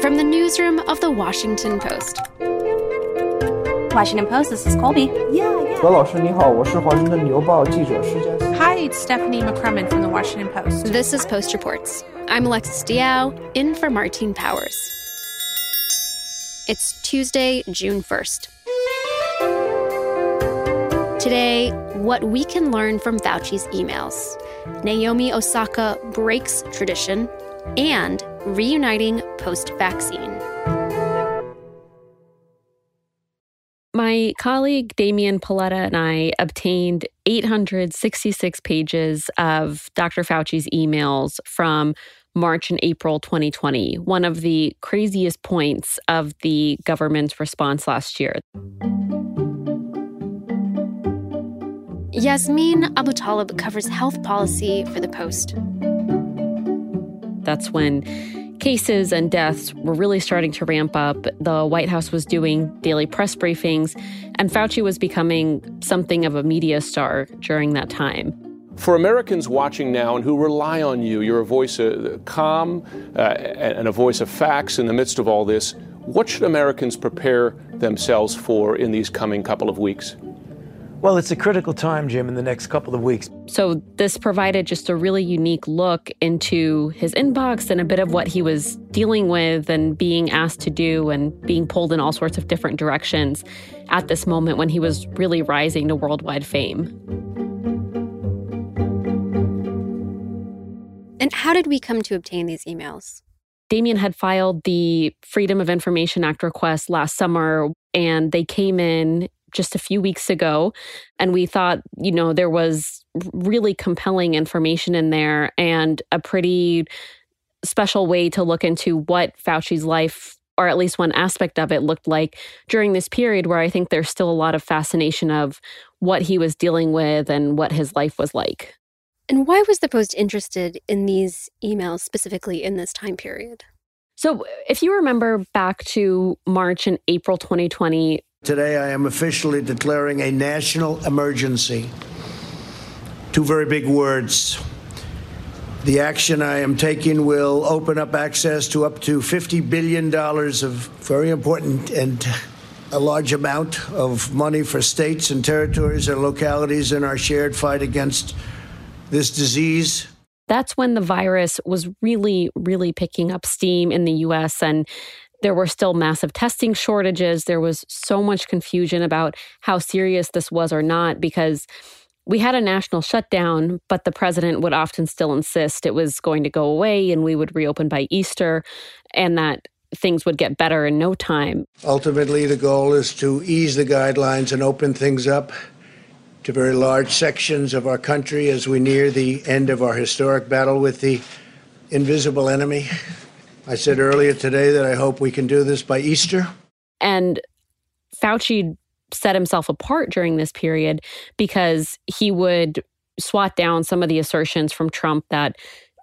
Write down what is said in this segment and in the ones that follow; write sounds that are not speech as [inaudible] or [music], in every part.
From the newsroom of the Washington Post. Washington Post, this is Colby. Yeah, yeah. it's Stephanie McCrummen from the Washington Post. This is Post Reports. I'm Alexis Diao, in for Martine Powers. It's Tuesday, June 1st. Today, what we can learn from Fauci's emails. Naomi Osaka breaks tradition, and reuniting post vaccine. My colleague Damian Paletta and I obtained 866 pages of Dr. Fauci's emails from March and April 2020, one of the craziest points of the government's response last year. Yasmeen Abutaleb covers health policy for the Post. That's when cases and deaths were really starting to ramp up. The White House was doing daily press briefings, and Fauci was becoming something of a media star during that time. For Americans watching now and who rely on you, you're a voice of calm uh, and a voice of facts in the midst of all this. What should Americans prepare themselves for in these coming couple of weeks? Well, it's a critical time, Jim, in the next couple of weeks. So, this provided just a really unique look into his inbox and a bit of what he was dealing with and being asked to do and being pulled in all sorts of different directions at this moment when he was really rising to worldwide fame. And how did we come to obtain these emails? Damian had filed the Freedom of Information Act request last summer, and they came in just a few weeks ago. And we thought, you know, there was really compelling information in there and a pretty special way to look into what Fauci's life, or at least one aspect of it, looked like during this period where I think there's still a lot of fascination of what he was dealing with and what his life was like. And why was the Post interested in these emails specifically in this time period? So, if you remember back to March and April 2020, Today, I am officially declaring a national emergency. Two very big words. The action I am taking will open up access to up to $50 billion of very important and a large amount of money for states and territories and localities in our shared fight against this disease. That's when the virus was really, really picking up steam in the US. And there were still massive testing shortages. There was so much confusion about how serious this was or not because we had a national shutdown, but the president would often still insist it was going to go away and we would reopen by Easter and that things would get better in no time. Ultimately, the goal is to ease the guidelines and open things up to very large sections of our country as we near the end of our historic battle with the invisible enemy. I said earlier today that I hope we can do this by Easter. And Fauci set himself apart during this period because he would swat down some of the assertions from Trump that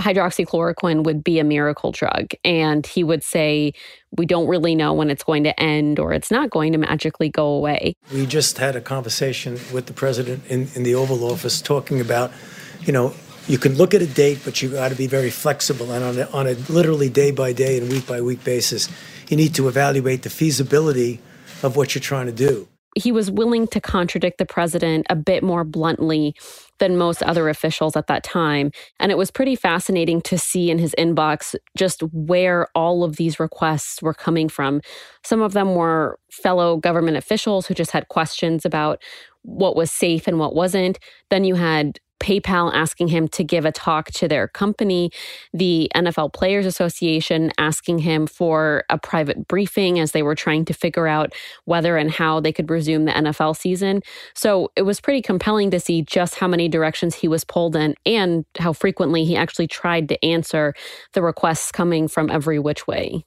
hydroxychloroquine would be a miracle drug. And he would say, we don't really know when it's going to end or it's not going to magically go away. We just had a conversation with the president in, in the Oval Office talking about, you know, you can look at a date, but you got to be very flexible. And on a, on a literally day by day and week by week basis, you need to evaluate the feasibility of what you're trying to do. He was willing to contradict the president a bit more bluntly than most other officials at that time. And it was pretty fascinating to see in his inbox just where all of these requests were coming from. Some of them were fellow government officials who just had questions about what was safe and what wasn't. Then you had PayPal asking him to give a talk to their company, the NFL Players Association asking him for a private briefing as they were trying to figure out whether and how they could resume the NFL season. So it was pretty compelling to see just how many directions he was pulled in and how frequently he actually tried to answer the requests coming from every which way.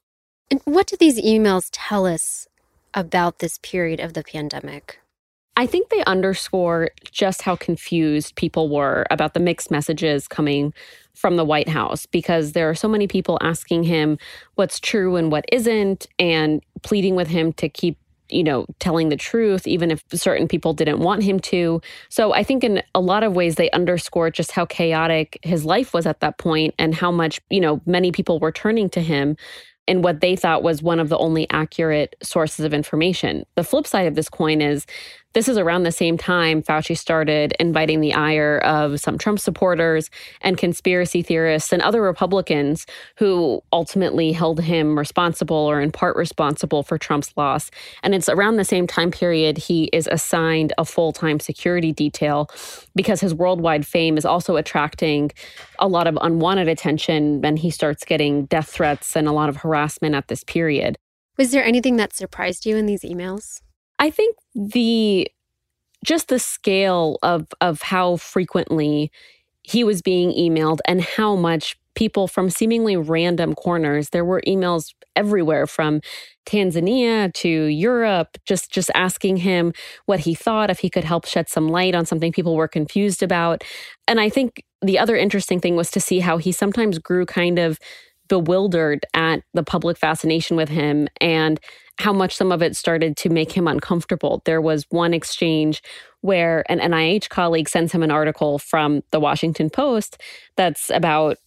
And what do these emails tell us about this period of the pandemic? I think they underscore just how confused people were about the mixed messages coming from the White House because there are so many people asking him what's true and what isn't, and pleading with him to keep you know, telling the truth, even if certain people didn't want him to. So I think in a lot of ways, they underscore just how chaotic his life was at that point and how much, you know, many people were turning to him in what they thought was one of the only accurate sources of information. The flip side of this coin is this is around the same time Fauci started inviting the ire of some Trump supporters and conspiracy theorists and other Republicans who ultimately held him responsible or in part responsible for Trump's loss. And it's around the same time period he is assigned a full time security detail because his worldwide fame is also attracting a lot of unwanted attention and he starts getting death threats and a lot of harassment at this period. Was there anything that surprised you in these emails? I think the just the scale of of how frequently he was being emailed and how much people from seemingly random corners there were emails everywhere from Tanzania to Europe just just asking him what he thought if he could help shed some light on something people were confused about. And i think the other interesting thing was to see how he sometimes grew kind of bewildered at the public fascination with him and how much some of it started to make him uncomfortable. There was one exchange where an NIH colleague sends him an article from the Washington Post that's about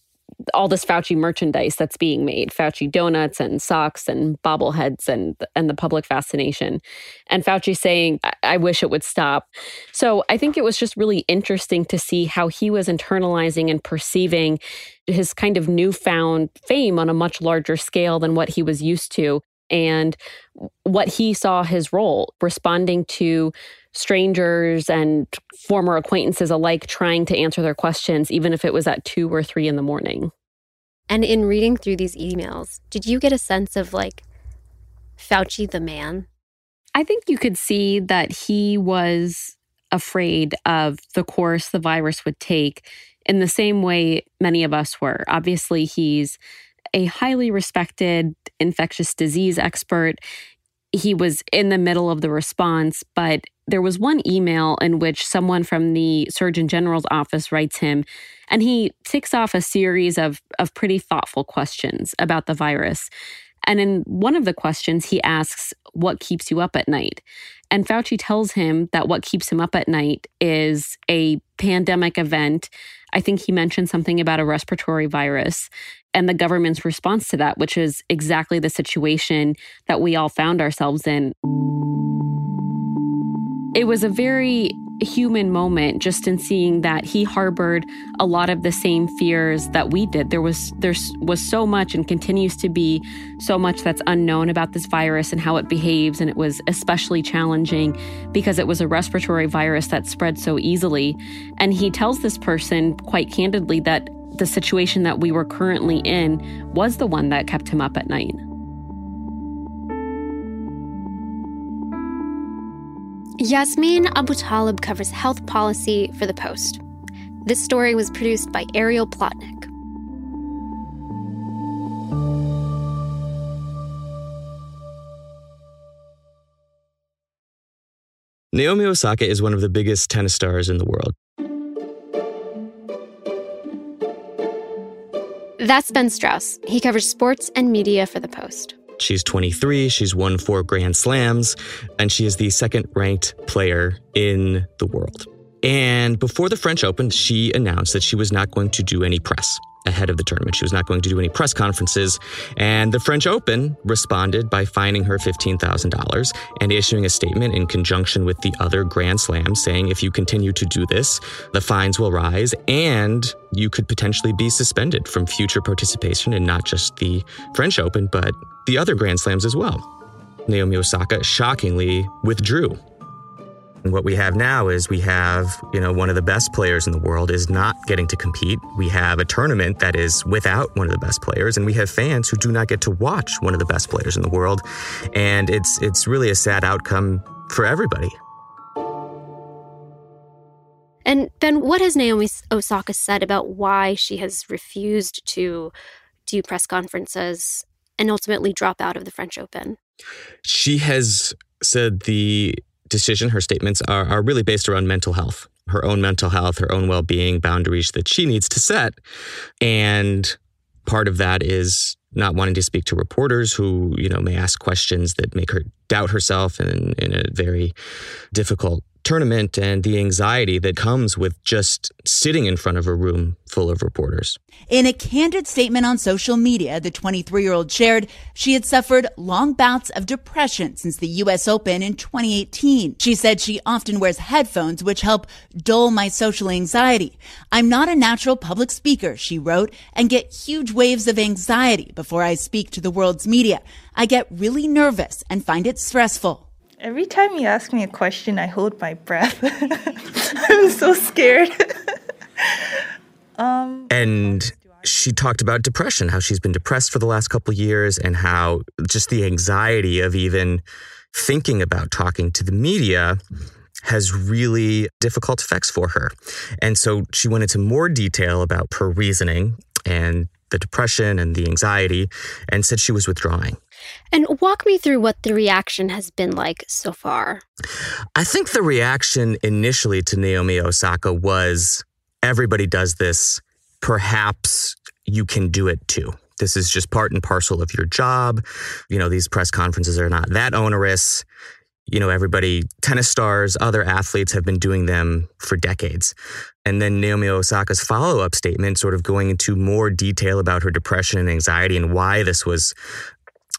all this Fauci merchandise that's being made, Fauci donuts and socks and bobbleheads and and the public fascination. And Fauci saying, I-, I wish it would stop. So I think it was just really interesting to see how he was internalizing and perceiving his kind of newfound fame on a much larger scale than what he was used to and what he saw his role responding to strangers and former acquaintances alike trying to answer their questions, even if it was at two or three in the morning. And in reading through these emails, did you get a sense of like Fauci the man? I think you could see that he was afraid of the course the virus would take in the same way many of us were. Obviously, he's a highly respected infectious disease expert. He was in the middle of the response, but there was one email in which someone from the Surgeon General's office writes him, and he ticks off a series of, of pretty thoughtful questions about the virus. And in one of the questions, he asks, What keeps you up at night? And Fauci tells him that what keeps him up at night is a pandemic event. I think he mentioned something about a respiratory virus and the government's response to that, which is exactly the situation that we all found ourselves in. It was a very human moment just in seeing that he harbored a lot of the same fears that we did. There was there was so much and continues to be so much that's unknown about this virus and how it behaves and it was especially challenging because it was a respiratory virus that spread so easily. And he tells this person quite candidly that the situation that we were currently in was the one that kept him up at night. Yasmeen Abutaleb covers health policy for The Post. This story was produced by Ariel Plotnick. Naomi Osaka is one of the biggest tennis stars in the world. That's Ben Strauss. He covers sports and media for The Post. She's 23, she's won four Grand Slams, and she is the second ranked player in the world. And before the French Open, she announced that she was not going to do any press ahead of the tournament. She was not going to do any press conferences. And the French Open responded by fining her $15,000 and issuing a statement in conjunction with the other Grand Slams saying if you continue to do this, the fines will rise and you could potentially be suspended from future participation in not just the French Open, but the other Grand Slams as well. Naomi Osaka shockingly withdrew what we have now is we have, you know, one of the best players in the world is not getting to compete. We have a tournament that is without one of the best players, and we have fans who do not get to watch one of the best players in the world. And it's it's really a sad outcome for everybody. And Ben, what has Naomi Osaka said about why she has refused to do press conferences and ultimately drop out of the French Open? She has said the decision, her statements are, are really based around mental health, her own mental health, her own well being, boundaries that she needs to set. And part of that is not wanting to speak to reporters who, you know, may ask questions that make her doubt herself in, in a very difficult tournament and the anxiety that comes with just sitting in front of a room full of reporters. In a candid statement on social media, the 23 year old shared she had suffered long bouts of depression since the U.S. Open in 2018. She said she often wears headphones, which help dull my social anxiety. I'm not a natural public speaker, she wrote, and get huge waves of anxiety before I speak to the world's media. I get really nervous and find it stressful. Every time you ask me a question, I hold my breath. [laughs] I'm so scared. [laughs] um, and she talked about depression, how she's been depressed for the last couple years, and how just the anxiety of even thinking about talking to the media has really difficult effects for her. And so she went into more detail about her reasoning and the depression and the anxiety and said she was withdrawing. And walk me through what the reaction has been like so far. I think the reaction initially to Naomi Osaka was everybody does this. Perhaps you can do it too. This is just part and parcel of your job. You know, these press conferences are not that onerous. You know, everybody, tennis stars, other athletes have been doing them for decades. And then Naomi Osaka's follow up statement, sort of going into more detail about her depression and anxiety and why this was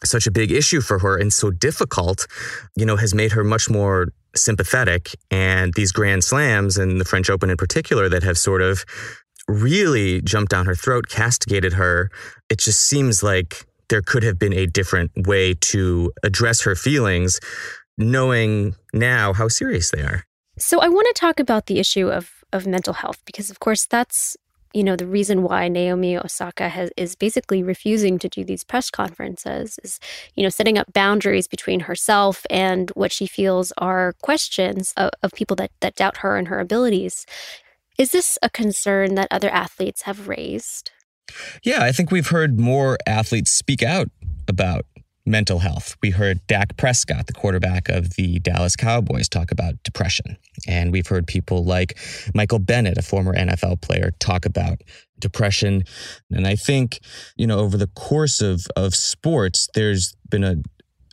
such a big issue for her and so difficult, you know, has made her much more sympathetic. And these grand slams and the French Open in particular that have sort of really jumped down her throat, castigated her. It just seems like there could have been a different way to address her feelings, knowing now how serious they are. So I want to talk about the issue of of mental health because of course that's you know the reason why Naomi Osaka has is basically refusing to do these press conferences is you know setting up boundaries between herself and what she feels are questions of, of people that that doubt her and her abilities. Is this a concern that other athletes have raised? Yeah, I think we've heard more athletes speak out about mental health. We heard Dak Prescott, the quarterback of the Dallas Cowboys, talk about depression. And we've heard people like Michael Bennett, a former NFL player, talk about depression. And I think, you know, over the course of, of sports, there's been a,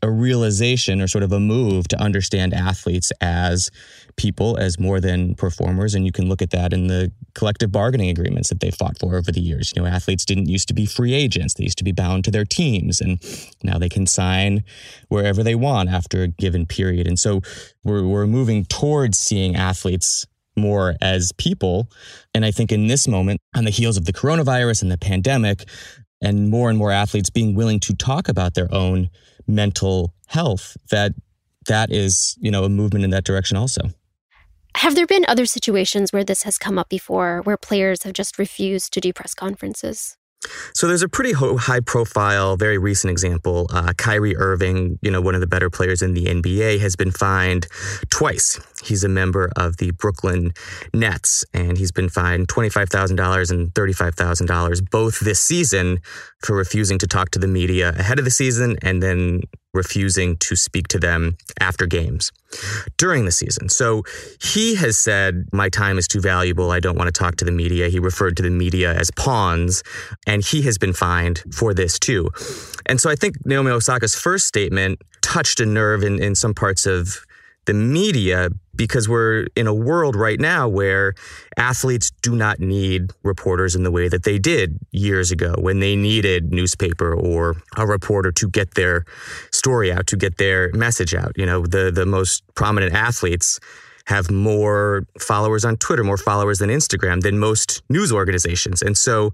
a realization or sort of a move to understand athletes as people, as more than performers. And you can look at that in the collective bargaining agreements that they fought for over the years. You know, athletes didn't used to be free agents, they used to be bound to their teams. And now they can sign wherever they want after a given period. And so we're, we're moving towards seeing athletes more as people. And I think in this moment, on the heels of the coronavirus and the pandemic, and more and more athletes being willing to talk about their own mental health that that is you know a movement in that direction also have there been other situations where this has come up before where players have just refused to do press conferences so there's a pretty high profile, very recent example. Uh, Kyrie Irving, you know, one of the better players in the NBA, has been fined twice. He's a member of the Brooklyn Nets, and he's been fined $25,000 and $35,000 both this season for refusing to talk to the media ahead of the season and then refusing to speak to them after games during the season. So he has said, My time is too valuable. I don't want to talk to the media. He referred to the media as pawns, and he has been fined for this too. And so I think Naomi Osaka's first statement touched a nerve in, in some parts of the media because we're in a world right now where athletes do not need reporters in the way that they did years ago when they needed newspaper or a reporter to get their story out to get their message out you know the the most prominent athletes have more followers on Twitter, more followers than Instagram than most news organizations. And so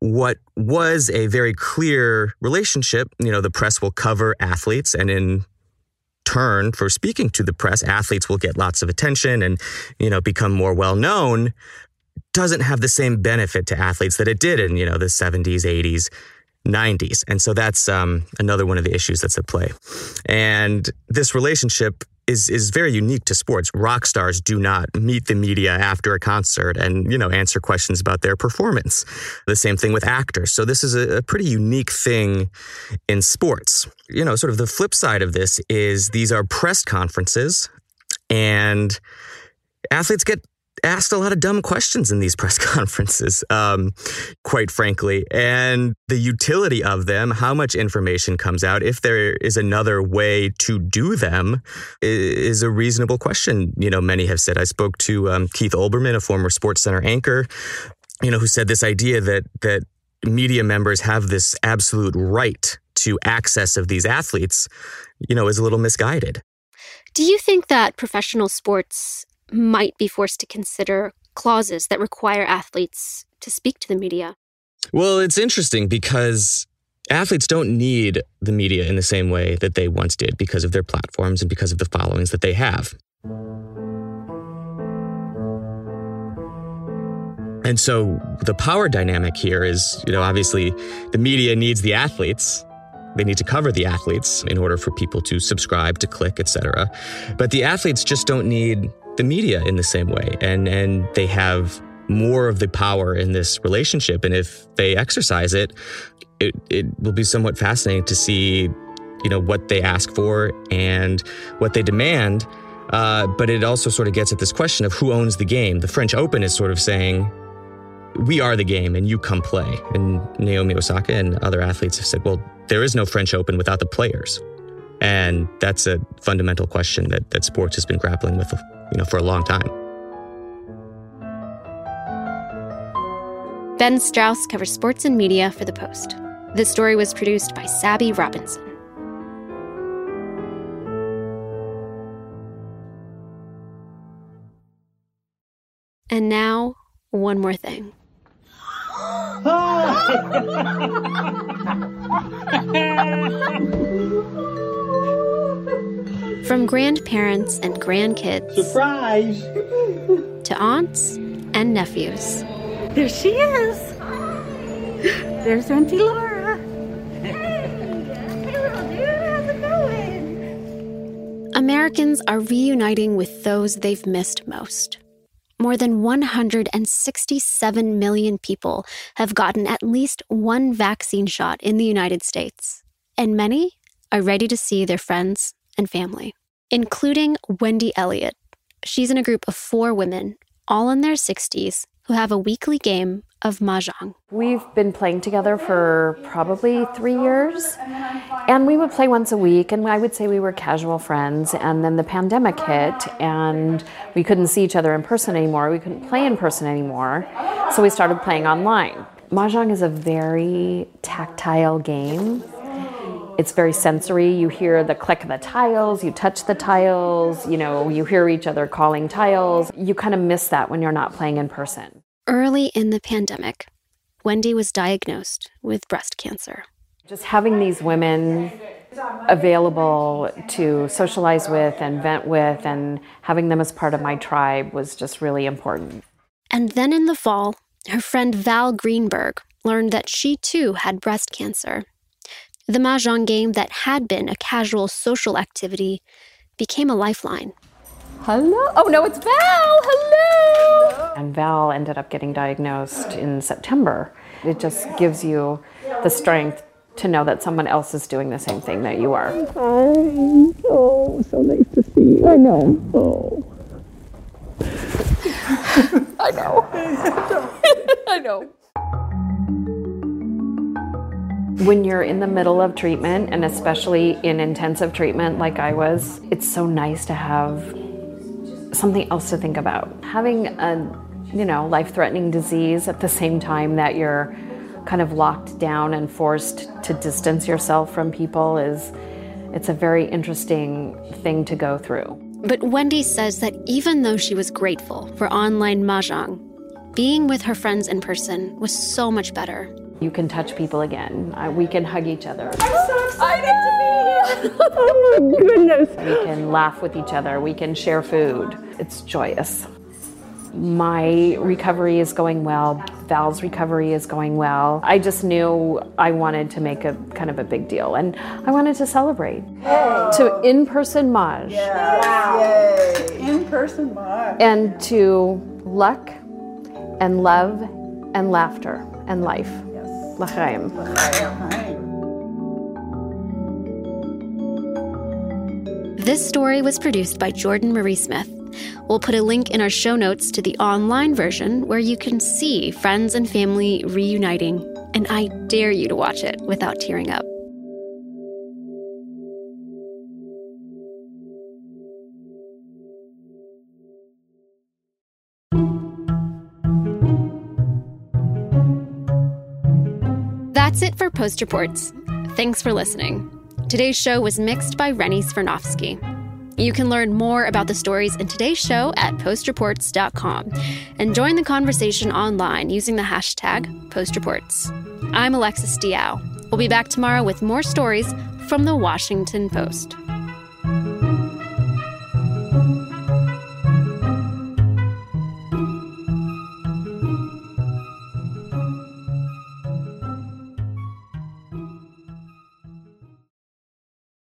what was a very clear relationship, you know, the press will cover athletes and in turn for speaking to the press, athletes will get lots of attention and, you know, become more well known, doesn't have the same benefit to athletes that it did in, you know, the 70s, 80s, 90s. And so that's um, another one of the issues that's at play. And this relationship is is very unique to sports. Rock stars do not meet the media after a concert and you know answer questions about their performance. The same thing with actors. So this is a, a pretty unique thing in sports. You know, sort of the flip side of this is these are press conferences and athletes get asked a lot of dumb questions in these [laughs] press conferences, um, quite frankly. And the utility of them, how much information comes out, if there is another way to do them, is a reasonable question. You know, many have said. I spoke to um, Keith Olbermann, a former SportsCenter anchor, you know, who said this idea that that media members have this absolute right to access of these athletes, you know, is a little misguided. Do you think that professional sports might be forced to consider clauses that require athletes to speak to the media. Well, it's interesting because athletes don't need the media in the same way that they once did because of their platforms and because of the followings that they have. And so the power dynamic here is, you know, obviously the media needs the athletes. They need to cover the athletes in order for people to subscribe, to click, etc. But the athletes just don't need the media in the same way. And, and they have more of the power in this relationship. And if they exercise it, it, it will be somewhat fascinating to see, you know, what they ask for and what they demand. Uh, but it also sort of gets at this question of who owns the game. The French Open is sort of saying, we are the game and you come play. And Naomi Osaka and other athletes have said, well, there is no French Open without the players. And that's a fundamental question that, that sports has been grappling with you know, for a long time. Ben Strauss covers sports and media for The Post. This story was produced by Sabby Robinson. And now, one more thing. From grandparents and grandkids. Surprise! To aunts and nephews. There she is. There's Auntie Laura. Hey, little dude, how's it going? Americans are reuniting with those they've missed most. More than 167 million people have gotten at least one vaccine shot in the United States, and many are ready to see their friends and family, including Wendy Elliott. She's in a group of four women, all in their 60s, who have a weekly game of mahjong. We've been playing together for probably three years, and we would play once a week, and I would say we were casual friends. And then the pandemic hit, and we couldn't see each other in person anymore. We couldn't play in person anymore, so we started playing online. Mahjong is a very tactile game. It's very sensory. You hear the click of the tiles, you touch the tiles, you know, you hear each other calling tiles. You kind of miss that when you're not playing in person. Early in the pandemic, Wendy was diagnosed with breast cancer. Just having these women available to socialize with and vent with and having them as part of my tribe was just really important. And then in the fall, her friend Val Greenberg learned that she too had breast cancer the Mahjong game that had been a casual social activity became a lifeline. Hello? Oh, no, it's Val. Hello. And Val ended up getting diagnosed in September. It just gives you the strength to know that someone else is doing the same thing that you are. Hi. Oh, so nice to see you. I know. Oh. [laughs] I know. [laughs] I know. When you're in the middle of treatment, and especially in intensive treatment like I was, it's so nice to have something else to think about. Having a, you know, life-threatening disease at the same time that you're kind of locked down and forced to distance yourself from people is it's a very interesting thing to go through. But Wendy says that even though she was grateful for online mahjong, being with her friends in person was so much better You can touch people again. Uh, we can hug each other. I'm so excited to be here. [laughs] oh my goodness. We can laugh with each other. We can share food. It's joyous. My recovery is going well. Val's recovery is going well. I just knew I wanted to make a kind of a big deal and I wanted to celebrate. Hey. To in person Maj. Yes. Wow. Yay. In person Maj. And to luck and love and laughter and life. Yes. L'chaim. This story was produced by Jordan Marie Smith. We'll put a link in our show notes to the online version where you can see friends and family reuniting, and I dare you to watch it without tearing up. That's it for Post Reports. Thanks for listening. Today's show was mixed by Rennie Svirnovskiy. You can learn more about the stories in today's show at postreports.com and join the conversation online using the hashtag postreports. I'm Alexis Diao. We'll be back tomorrow with more stories from the Washington Post.